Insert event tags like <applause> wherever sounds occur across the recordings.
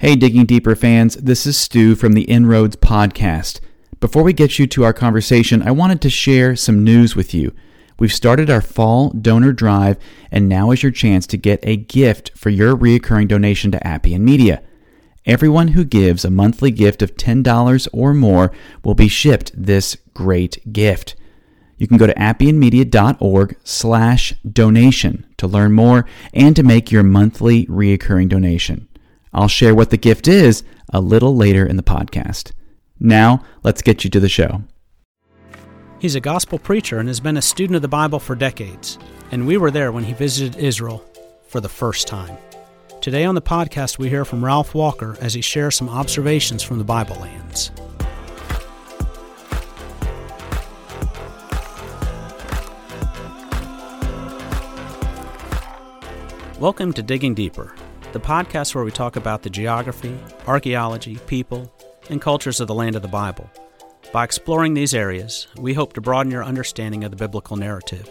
Hey, Digging Deeper fans, this is Stu from the Inroads Podcast. Before we get you to our conversation, I wanted to share some news with you. We've started our fall donor drive, and now is your chance to get a gift for your reoccurring donation to Appian Media. Everyone who gives a monthly gift of $10 or more will be shipped this great gift. You can go to appianmedia.org slash donation to learn more and to make your monthly reoccurring donation. I'll share what the gift is a little later in the podcast. Now, let's get you to the show. He's a gospel preacher and has been a student of the Bible for decades, and we were there when he visited Israel for the first time. Today on the podcast, we hear from Ralph Walker as he shares some observations from the Bible lands. Welcome to Digging Deeper, the podcast where we talk about the geography, archaeology, people, and cultures of the land of the Bible. By exploring these areas, we hope to broaden your understanding of the biblical narrative.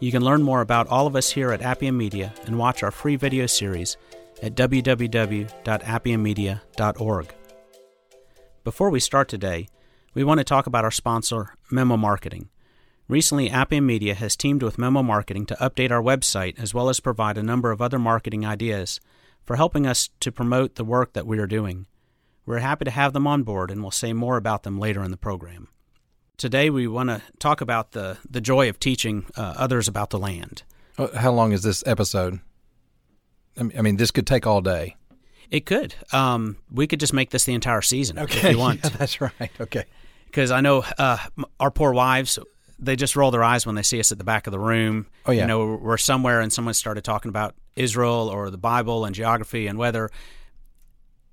You can learn more about all of us here at Appian Media and watch our free video series at www.appianmedia.org. Before we start today, we want to talk about our sponsor, Memo Marketing. Recently, Appian Media has teamed with Memo Marketing to update our website as well as provide a number of other marketing ideas for helping us to promote the work that we are doing. We're happy to have them on board and we'll say more about them later in the program. Today, we want to talk about the, the joy of teaching uh, others about the land. Uh, how long is this episode? I mean, this could take all day. It could. Um, we could just make this the entire season okay. if you <laughs> want. Yeah, that's right. Okay. Because I know uh, our poor wives, they just roll their eyes when they see us at the back of the room. Oh yeah. You know, we're somewhere and someone started talking about Israel or the Bible and geography and weather,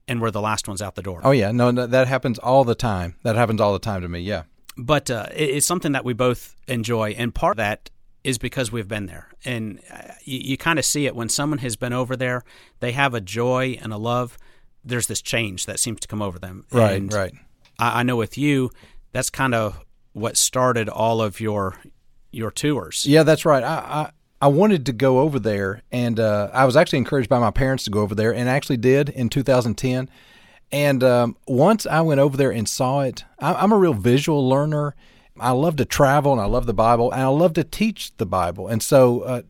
and we're the last ones out the door. Oh yeah, no, no that happens all the time. That happens all the time to me. Yeah. But uh, it's something that we both enjoy, and part of that is because we've been there, and uh, you, you kind of see it when someone has been over there. They have a joy and a love. There's this change that seems to come over them. Right. And right. I, I know with you, that's kind of what started all of your your tours. Yeah, that's right. I, I I wanted to go over there, and uh, I was actually encouraged by my parents to go over there, and actually did in 2010. And um, once I went over there and saw it, I, am a real visual learner. I love to travel, and I love the Bible, and I love to teach the Bible. And so, uh,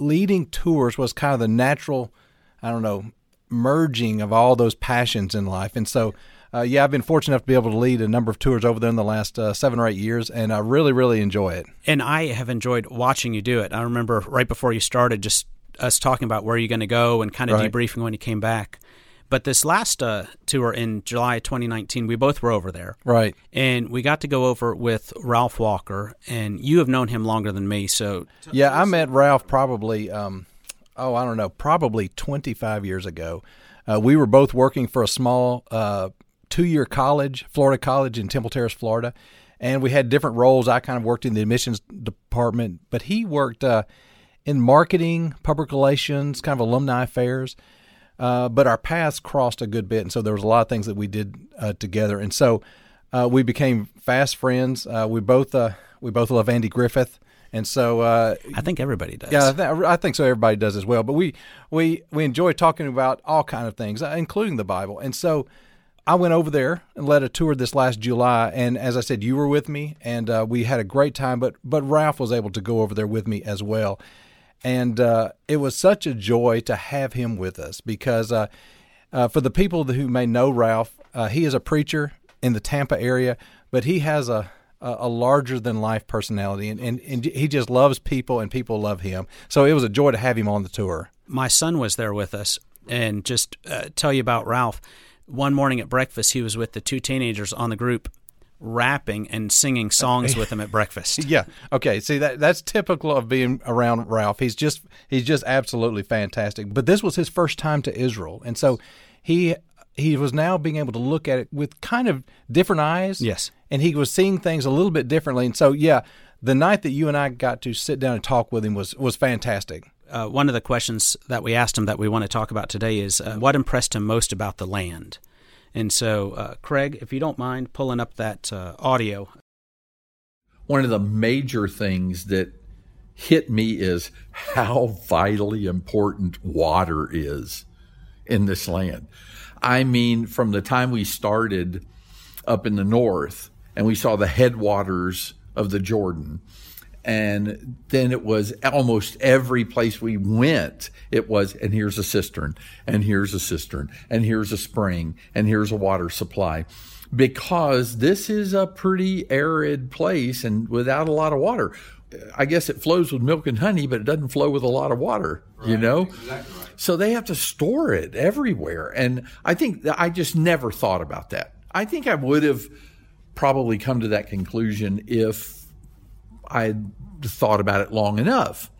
leading tours was kind of the natural, I don't know, merging of all those passions in life. And so, uh, yeah, I've been fortunate enough to be able to lead a number of tours over there in the last uh, seven or eight years, and I really, really enjoy it. And I have enjoyed watching you do it. I remember right before you started, just us talking about where you're going to go and kind of right. debriefing when you came back. But this last uh, tour in July 2019, we both were over there. Right. And we got to go over with Ralph Walker, and you have known him longer than me. So, yeah, I met Ralph probably, um, oh, I don't know, probably 25 years ago. Uh, we were both working for a small uh, two year college, Florida College in Temple Terrace, Florida. And we had different roles. I kind of worked in the admissions department, but he worked uh, in marketing, public relations, kind of alumni affairs. Uh, but our paths crossed a good bit, and so there was a lot of things that we did uh, together. And so uh, we became fast friends. Uh, we both uh, we both love Andy Griffith, and so I think everybody does. Yeah, I, th- I, think so. Everybody does as well. But we we we enjoy talking about all kind of things, including the Bible. And so I went over there and led a tour this last July, and as I said, you were with me, and uh, we had a great time. But but Ralph was able to go over there with me as well, and uh, it was such a joy to have him with us because uh, uh for the people who may know Ralph, uh, he is a preacher in the Tampa area, but he has a a larger than life personality, and, and, and he just loves people, and people love him. So it was a joy to have him on the tour. My son was there with us, and just uh, tell you about Ralph one morning at breakfast, he was with the two teenagers on the group rapping and singing songs with them at breakfast. <laughs> yeah. Okay. See that that's typical of being around Ralph. He's just he's just absolutely fantastic. But this was his first time to Israel, and so he he was now being able to look at it with kind of different eyes. Yes. And he was seeing things a little bit differently. And so yeah, the night that you and I got to sit down and talk with him was was fantastic uh, one of the questions that we asked him that we want to talk about today is uh, what impressed him most about the land. And so, uh, Craig, if you don't mind pulling up that uh, audio. One of the major things that hit me is how vitally important water is in this land. I mean, from the time we started up in the north and we saw the headwaters of the Jordan. And then it was almost every place we went, it was, and here's a cistern, and here's a cistern, and here's a spring, and here's a water supply. Because this is a pretty arid place and without a lot of water. I guess it flows with milk and honey, but it doesn't flow with a lot of water, right, you know? Exactly right. So they have to store it everywhere. And I think I just never thought about that. I think I would have probably come to that conclusion if I thought about it long enough.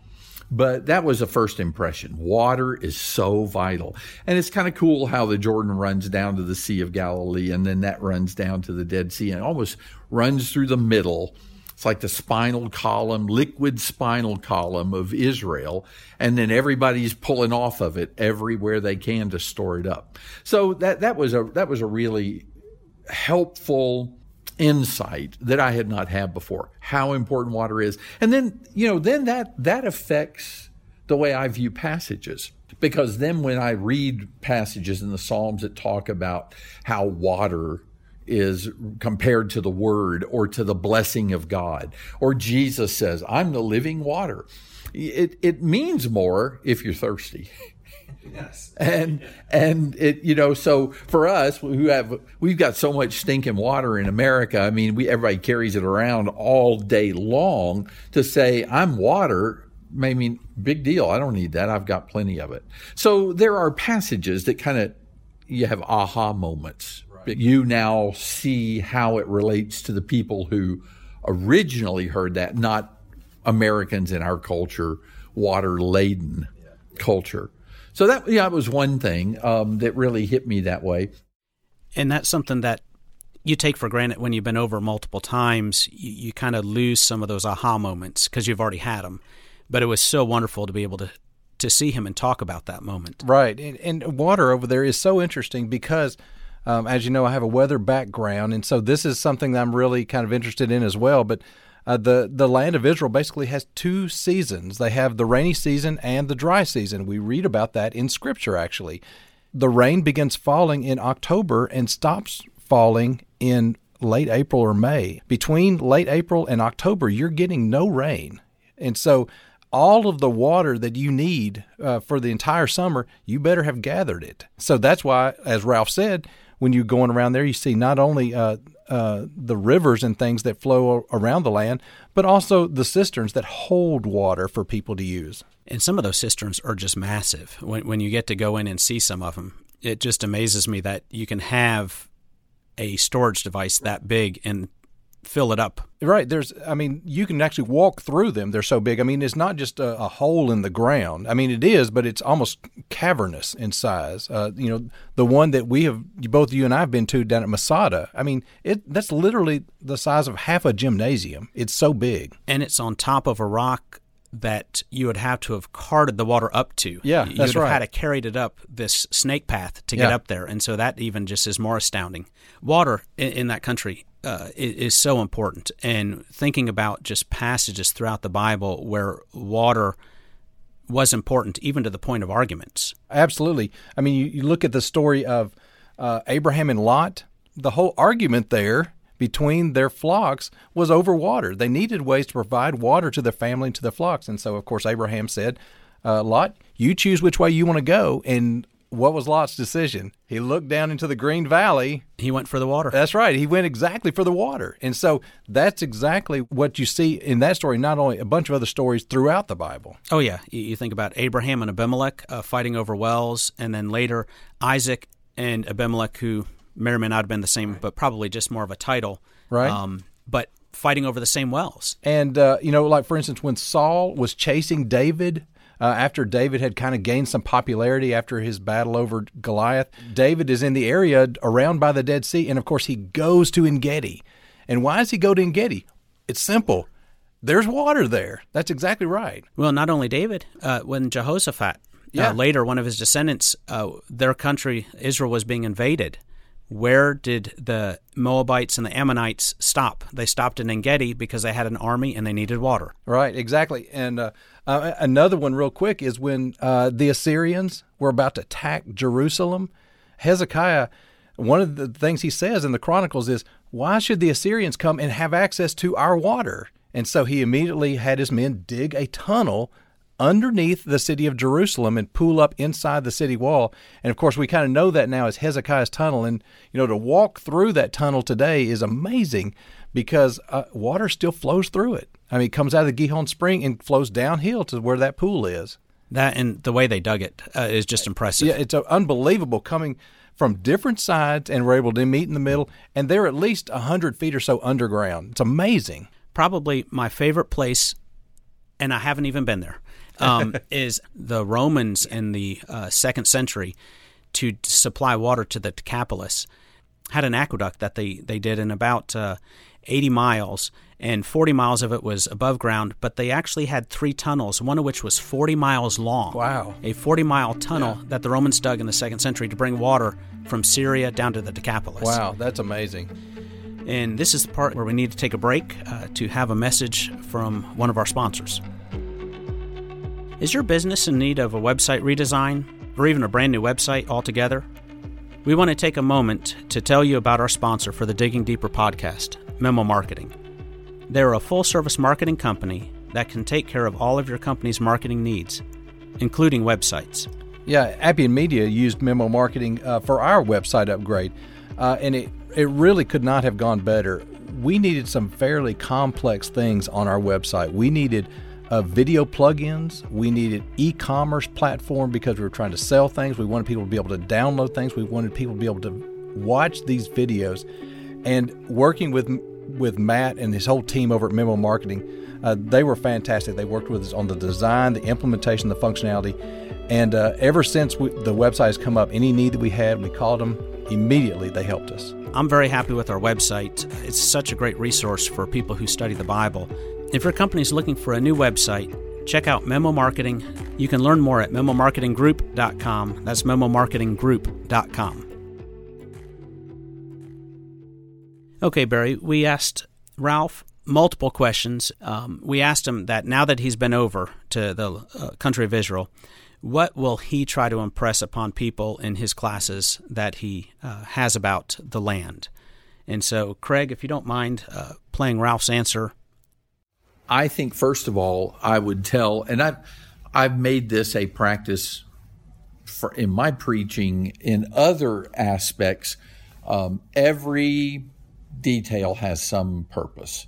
But that was a first impression. Water is so vital. And it's kind of cool how the Jordan runs down to the Sea of Galilee and then that runs down to the Dead Sea and almost runs through the middle. It's like the spinal column, liquid spinal column of Israel. And then everybody's pulling off of it everywhere they can to store it up. So that, that was a, that was a really helpful insight that I had not had before, how important water is. And then, you know, then that, that affects the way I view passages. Because then when I read passages in the Psalms that talk about how water is compared to the word or to the blessing of God, or Jesus says, I'm the living water. It, it means more if you're thirsty. <laughs> Yes. And and it you know so for us who have we've got so much stinking water in America. I mean, we everybody carries it around all day long to say I'm water. I mean, big deal. I don't need that. I've got plenty of it. So there are passages that kind of you have aha moments. Right. You now see how it relates to the people who originally heard that, not Americans in our culture, water laden yeah. culture. So that yeah, was one thing um, that really hit me that way. And that's something that you take for granted when you've been over multiple times. You, you kind of lose some of those aha moments because you've already had them. But it was so wonderful to be able to to see him and talk about that moment. Right, and, and water over there is so interesting because. Um, as you know, I have a weather background, and so this is something that I'm really kind of interested in as well. But uh, the the land of Israel basically has two seasons. They have the rainy season and the dry season. We read about that in Scripture. Actually, the rain begins falling in October and stops falling in late April or May. Between late April and October, you're getting no rain, and so all of the water that you need uh, for the entire summer, you better have gathered it. So that's why, as Ralph said, when you're going around there, you see not only uh, uh, the rivers and things that flow around the land, but also the cisterns that hold water for people to use. And some of those cisterns are just massive. When, when you get to go in and see some of them, it just amazes me that you can have a storage device that big and fill it up. Right. There's, I mean, you can actually walk through them. They're so big. I mean, it's not just a, a hole in the ground. I mean, it is, but it's almost cavernous in size. Uh, you know, the one that we have, both you and I have been to down at Masada. I mean, it that's literally the size of half a gymnasium. It's so big, and it's on top of a rock that you would have to have carted the water up to. Yeah, you that's would have had to carried it up this snake path to get up there, and so that even just is more astounding. Water in, in that country uh, is so important, and thinking about just passages throughout the Bible where water was important, even to the point of arguments. Absolutely. I mean, you, you look at the story of uh, Abraham and Lot. The whole argument there between their flocks was over water. They needed ways to provide water to their family and to their flocks. And so, of course, Abraham said, uh, Lot, you choose which way you want to go. And what was Lot's decision? He looked down into the green valley. He went for the water. That's right. He went exactly for the water. And so that's exactly what you see in that story, not only a bunch of other stories throughout the Bible. Oh, yeah. You think about Abraham and Abimelech uh, fighting over wells, and then later Isaac and Abimelech, who may or may not have been the same, but probably just more of a title. Right. Um, but fighting over the same wells. And, uh, you know, like for instance, when Saul was chasing David, uh, after David had kind of gained some popularity after his battle over Goliath, David is in the area around by the Dead Sea. And of course, he goes to Engedi. And why does he go to Engedi? It's simple. There's water there. That's exactly right. Well, not only David, uh, when Jehoshaphat, uh, later one of his descendants, uh, their country, Israel, was being invaded. Where did the Moabites and the Ammonites stop? They stopped in Engedi because they had an army and they needed water. Right, exactly. And uh, uh, another one, real quick, is when uh, the Assyrians were about to attack Jerusalem. Hezekiah, one of the things he says in the Chronicles is, Why should the Assyrians come and have access to our water? And so he immediately had his men dig a tunnel underneath the city of Jerusalem and pool up inside the city wall. And of course, we kind of know that now as Hezekiah's tunnel. And, you know, to walk through that tunnel today is amazing because uh, water still flows through it. I mean, it comes out of the Gihon Spring and flows downhill to where that pool is. That and the way they dug it uh, is just impressive. Yeah, it's uh, unbelievable coming from different sides, and we're able to meet in the middle. And they're at least 100 feet or so underground. It's amazing. Probably my favorite place, and I haven't even been there, um, <laughs> is the Romans in the uh, second century to supply water to the Decapolis had an aqueduct that they, they did in about uh, 80 miles, and 40 miles of it was above ground, but they actually had three tunnels, one of which was 40 miles long. Wow. A 40 mile tunnel yeah. that the Romans dug in the second century to bring water from Syria down to the Decapolis. Wow, that's amazing. And this is the part where we need to take a break uh, to have a message from one of our sponsors. Is your business in need of a website redesign or even a brand new website altogether? We want to take a moment to tell you about our sponsor for the Digging Deeper podcast, Memo Marketing. They're a full service marketing company that can take care of all of your company's marketing needs, including websites. Yeah, Appian Media used Memo Marketing uh, for our website upgrade, uh, and it, it really could not have gone better. We needed some fairly complex things on our website. We needed uh, video plugins. We needed e-commerce platform because we were trying to sell things. We wanted people to be able to download things. We wanted people to be able to watch these videos. And working with with Matt and his whole team over at Memo Marketing, uh, they were fantastic. They worked with us on the design, the implementation, the functionality, and uh, ever since we, the website has come up, any need that we had, we called them immediately. They helped us. I'm very happy with our website. It's such a great resource for people who study the Bible. If your company is looking for a new website, check out Memo Marketing. You can learn more at memomarketinggroup.com. That's memomarketinggroup.com. Okay, Barry, we asked Ralph multiple questions. Um, we asked him that now that he's been over to the uh, country of Israel, what will he try to impress upon people in his classes that he uh, has about the land? And so, Craig, if you don't mind uh, playing Ralph's answer I think first of all, I would tell, and I've I've made this a practice for in my preaching. In other aspects, um, every detail has some purpose,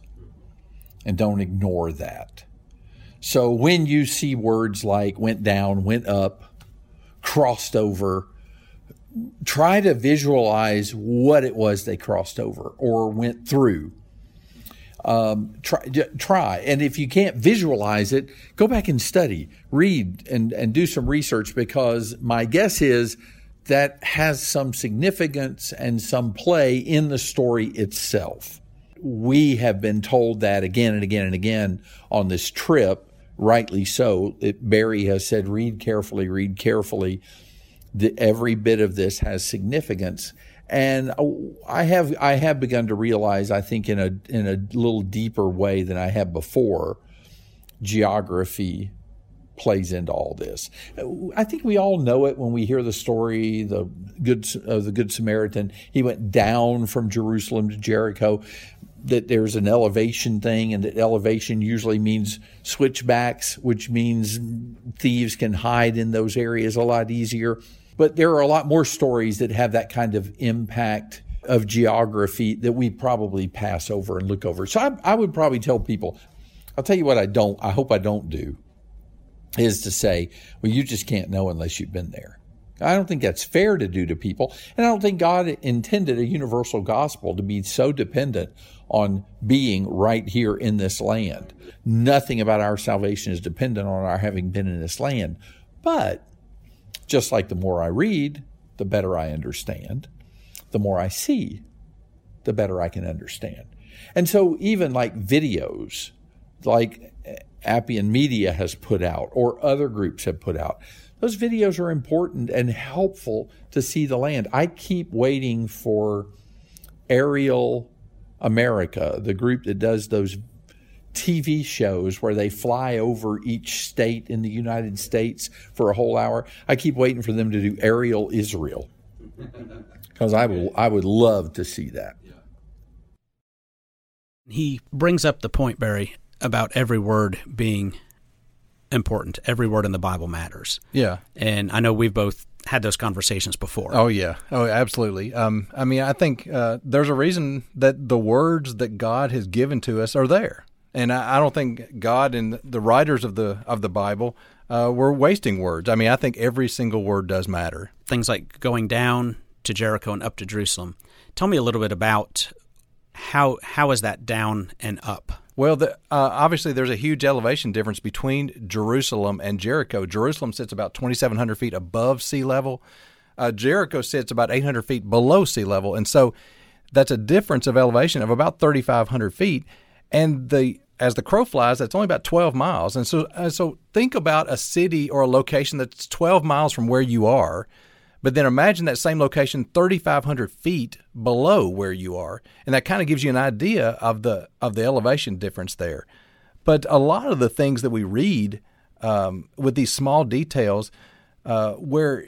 and don't ignore that. So when you see words like went down, went up, crossed over, try to visualize what it was they crossed over or went through um, try, try. And if you can't visualize it, go back and study, read, and, and do some research because my guess is that has some significance and some play in the story itself. We have been told that again and again and again on this trip, rightly so. It, Barry has said, read carefully, read carefully. The, every bit of this has significance and I have I have begun to realize I think in a in a little deeper way than I have before geography plays into all this. I think we all know it when we hear the story the good of the good Samaritan. He went down from Jerusalem to Jericho. That there's an elevation thing, and that elevation usually means switchbacks, which means thieves can hide in those areas a lot easier. But there are a lot more stories that have that kind of impact of geography that we probably pass over and look over. So I, I would probably tell people, I'll tell you what I don't, I hope I don't do, is to say, well, you just can't know unless you've been there. I don't think that's fair to do to people. And I don't think God intended a universal gospel to be so dependent on being right here in this land. Nothing about our salvation is dependent on our having been in this land. But just like the more I read, the better I understand. The more I see, the better I can understand. And so, even like videos, like Appian Media has put out or other groups have put out, those videos are important and helpful to see the land. I keep waiting for Aerial America, the group that does those TV shows where they fly over each state in the United States for a whole hour. I keep waiting for them to do Aerial Israel. Because I will, I would love to see that. He brings up the point, Barry, about every word being important. Every word in the Bible matters. Yeah. And I know we've both had those conversations before. Oh yeah. Oh, absolutely. Um, I mean, I think uh, there's a reason that the words that God has given to us are there, and I, I don't think God and the writers of the of the Bible uh, were wasting words. I mean, I think every single word does matter. Things like going down to Jericho and up to Jerusalem. Tell me a little bit about how how is that down and up? Well, the, uh, obviously, there's a huge elevation difference between Jerusalem and Jericho. Jerusalem sits about 2,700 feet above sea level. Uh, Jericho sits about 800 feet below sea level, and so that's a difference of elevation of about 3,500 feet. And the as the crow flies, that's only about 12 miles. And so, uh, so think about a city or a location that's 12 miles from where you are but then imagine that same location 3,500 feet below where you are, and that kind of gives you an idea of the of the elevation difference there. But a lot of the things that we read um, with these small details, uh, where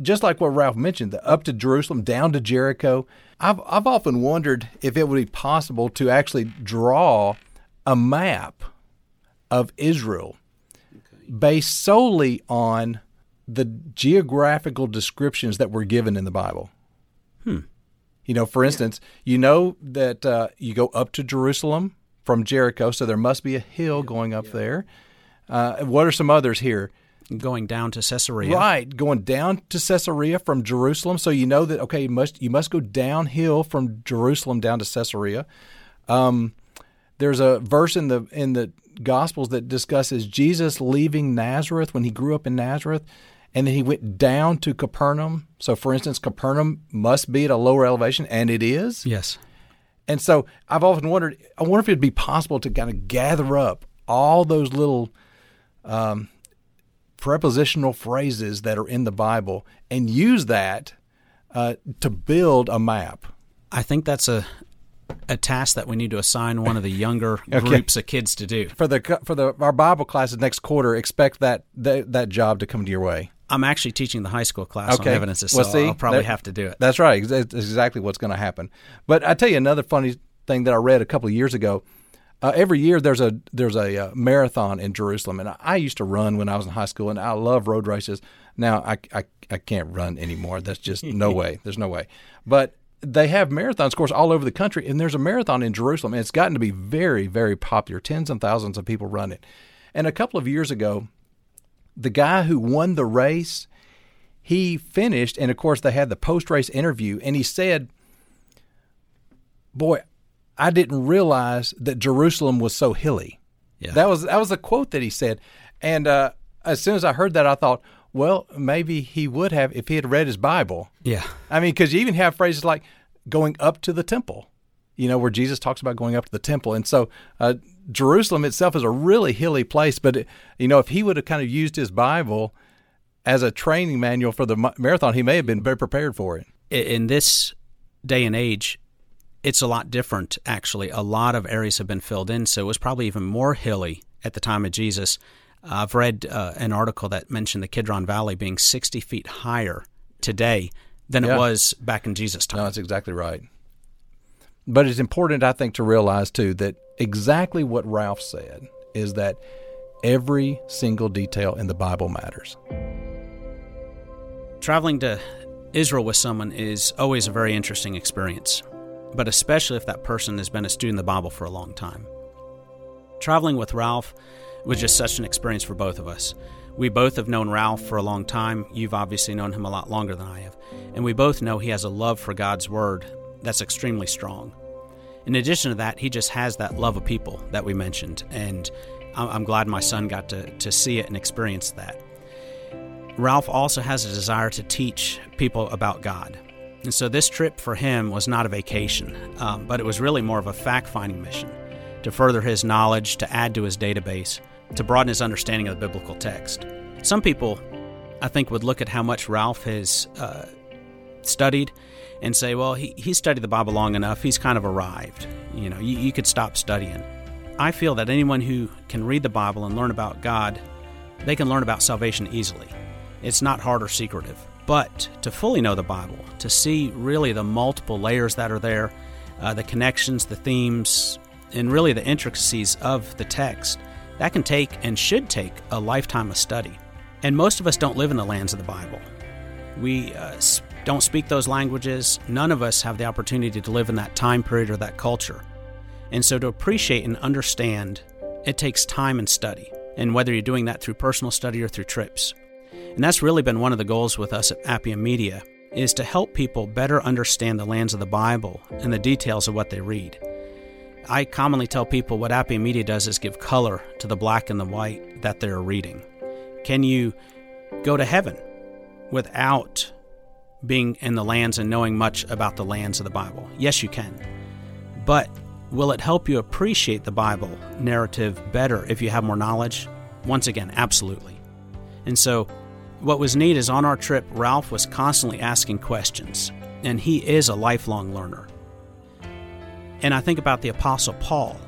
just like what Ralph mentioned, the up to Jerusalem, down to Jericho, I've I've often wondered if it would be possible to actually draw a map of Israel okay. based solely on the geographical descriptions that were given in the Bible. Hmm. You know, for instance, you know that uh, you go up to Jerusalem from Jericho, so there must be a hill going up yeah. there. Uh, what are some others here? Going down to Caesarea. Right, going down to Caesarea from Jerusalem. So you know that okay, you must you must go downhill from Jerusalem down to Caesarea. Um, there's a verse in the in the Gospels that discusses Jesus leaving Nazareth when he grew up in Nazareth and then he went down to Capernaum. So, for instance, Capernaum must be at a lower elevation, and it is. Yes. And so I've often wondered, I wonder if it'd be possible to kind of gather up all those little um, prepositional phrases that are in the Bible and use that uh, to build a map. I think that's a a task that we need to assign one of the younger <laughs> okay. groups of kids to do for the for the our Bible classes next quarter. Expect that that, that job to come to your way. I'm actually teaching the high school class okay. on evidences, so well, see, I'll probably that, have to do it. That's right. That's exactly what's going to happen. But I tell you another funny thing that I read a couple of years ago. Uh, every year there's a there's a uh, marathon in Jerusalem, and I, I, used to run when I was in high school, and I love road races. Now I, I, I can't run anymore. That's just <laughs> no way. There's no way. But they have marathons, of course, all over the country, and there's a marathon in Jerusalem, and it's gotten to be very, very popular. Tens and thousands of people run it. And a couple of years ago, the guy who won the race, he finished, and of course, they had the post race interview, and he said, Boy, I didn't realize that Jerusalem was so hilly. Yeah. That was that was a quote that he said, and uh, as soon as I heard that, I thought, well, maybe he would have if he had read his Bible. Yeah. I mean, because you even have phrases like going up to the temple, you know, where Jesus talks about going up to the temple. And so uh, Jerusalem itself is a really hilly place. But, it, you know, if he would have kind of used his Bible as a training manual for the marathon, he may have been very prepared for it. In this day and age, it's a lot different, actually. A lot of areas have been filled in, so it was probably even more hilly at the time of Jesus I've read uh, an article that mentioned the Kidron Valley being 60 feet higher today than yeah. it was back in Jesus' time. No, that's exactly right. But it's important, I think, to realize too that exactly what Ralph said is that every single detail in the Bible matters. Traveling to Israel with someone is always a very interesting experience, but especially if that person has been a student of the Bible for a long time. Traveling with Ralph was just such an experience for both of us. We both have known Ralph for a long time. You've obviously known him a lot longer than I have. And we both know he has a love for God's Word that's extremely strong. In addition to that, he just has that love of people that we mentioned. And I'm glad my son got to, to see it and experience that. Ralph also has a desire to teach people about God. And so this trip for him was not a vacation, um, but it was really more of a fact finding mission to further his knowledge, to add to his database to broaden his understanding of the biblical text. Some people, I think, would look at how much Ralph has uh, studied and say, well, he, he studied the Bible long enough, he's kind of arrived. You know, you, you could stop studying. I feel that anyone who can read the Bible and learn about God, they can learn about salvation easily. It's not hard or secretive. But to fully know the Bible, to see really the multiple layers that are there, uh, the connections, the themes, and really the intricacies of the text, that can take and should take a lifetime of study. And most of us don't live in the lands of the Bible. We uh, don't speak those languages. None of us have the opportunity to live in that time period or that culture. And so to appreciate and understand, it takes time and study. And whether you're doing that through personal study or through trips. And that's really been one of the goals with us at Appian Media is to help people better understand the lands of the Bible and the details of what they read. I commonly tell people what Appian Media does is give color to the black and the white that they're reading. Can you go to heaven without being in the lands and knowing much about the lands of the Bible? Yes, you can. But will it help you appreciate the Bible narrative better if you have more knowledge? Once again, absolutely. And so, what was neat is on our trip, Ralph was constantly asking questions, and he is a lifelong learner. And I think about the Apostle Paul.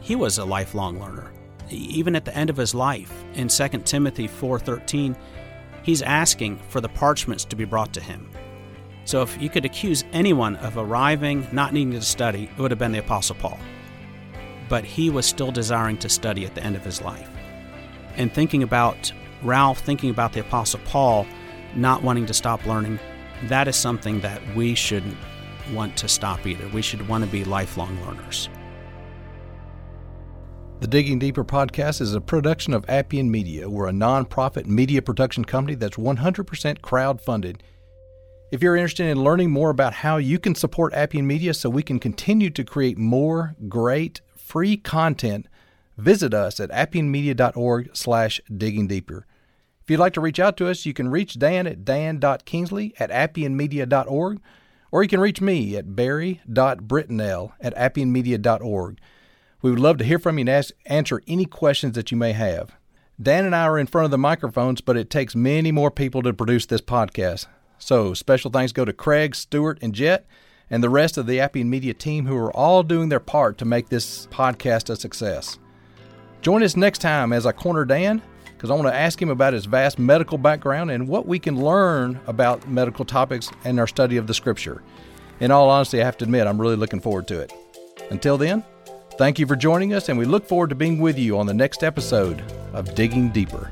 He was a lifelong learner. Even at the end of his life, in 2 Timothy 4:13, he's asking for the parchments to be brought to him. So if you could accuse anyone of arriving not needing to study, it would have been the Apostle Paul. But he was still desiring to study at the end of his life. And thinking about Ralph, thinking about the Apostle Paul not wanting to stop learning, that is something that we shouldn't want to stop either. We should want to be lifelong learners. The Digging Deeper podcast is a production of Appian Media. We're a nonprofit media production company that's 100% crowd funded. If you're interested in learning more about how you can support Appian Media so we can continue to create more great free content, visit us at appianmedia.org slash digging deeper. If you'd like to reach out to us, you can reach Dan at dan.kingsley at appianmedia.org, or you can reach me at barry.britnell at appianmedia.org. We would love to hear from you and ask, answer any questions that you may have. Dan and I are in front of the microphones, but it takes many more people to produce this podcast. So, special thanks go to Craig, Stewart, and Jet, and the rest of the Appian Media team who are all doing their part to make this podcast a success. Join us next time as I corner Dan, because I want to ask him about his vast medical background and what we can learn about medical topics in our study of the Scripture. In all honesty, I have to admit, I'm really looking forward to it. Until then, thank you for joining us, and we look forward to being with you on the next episode of Digging Deeper.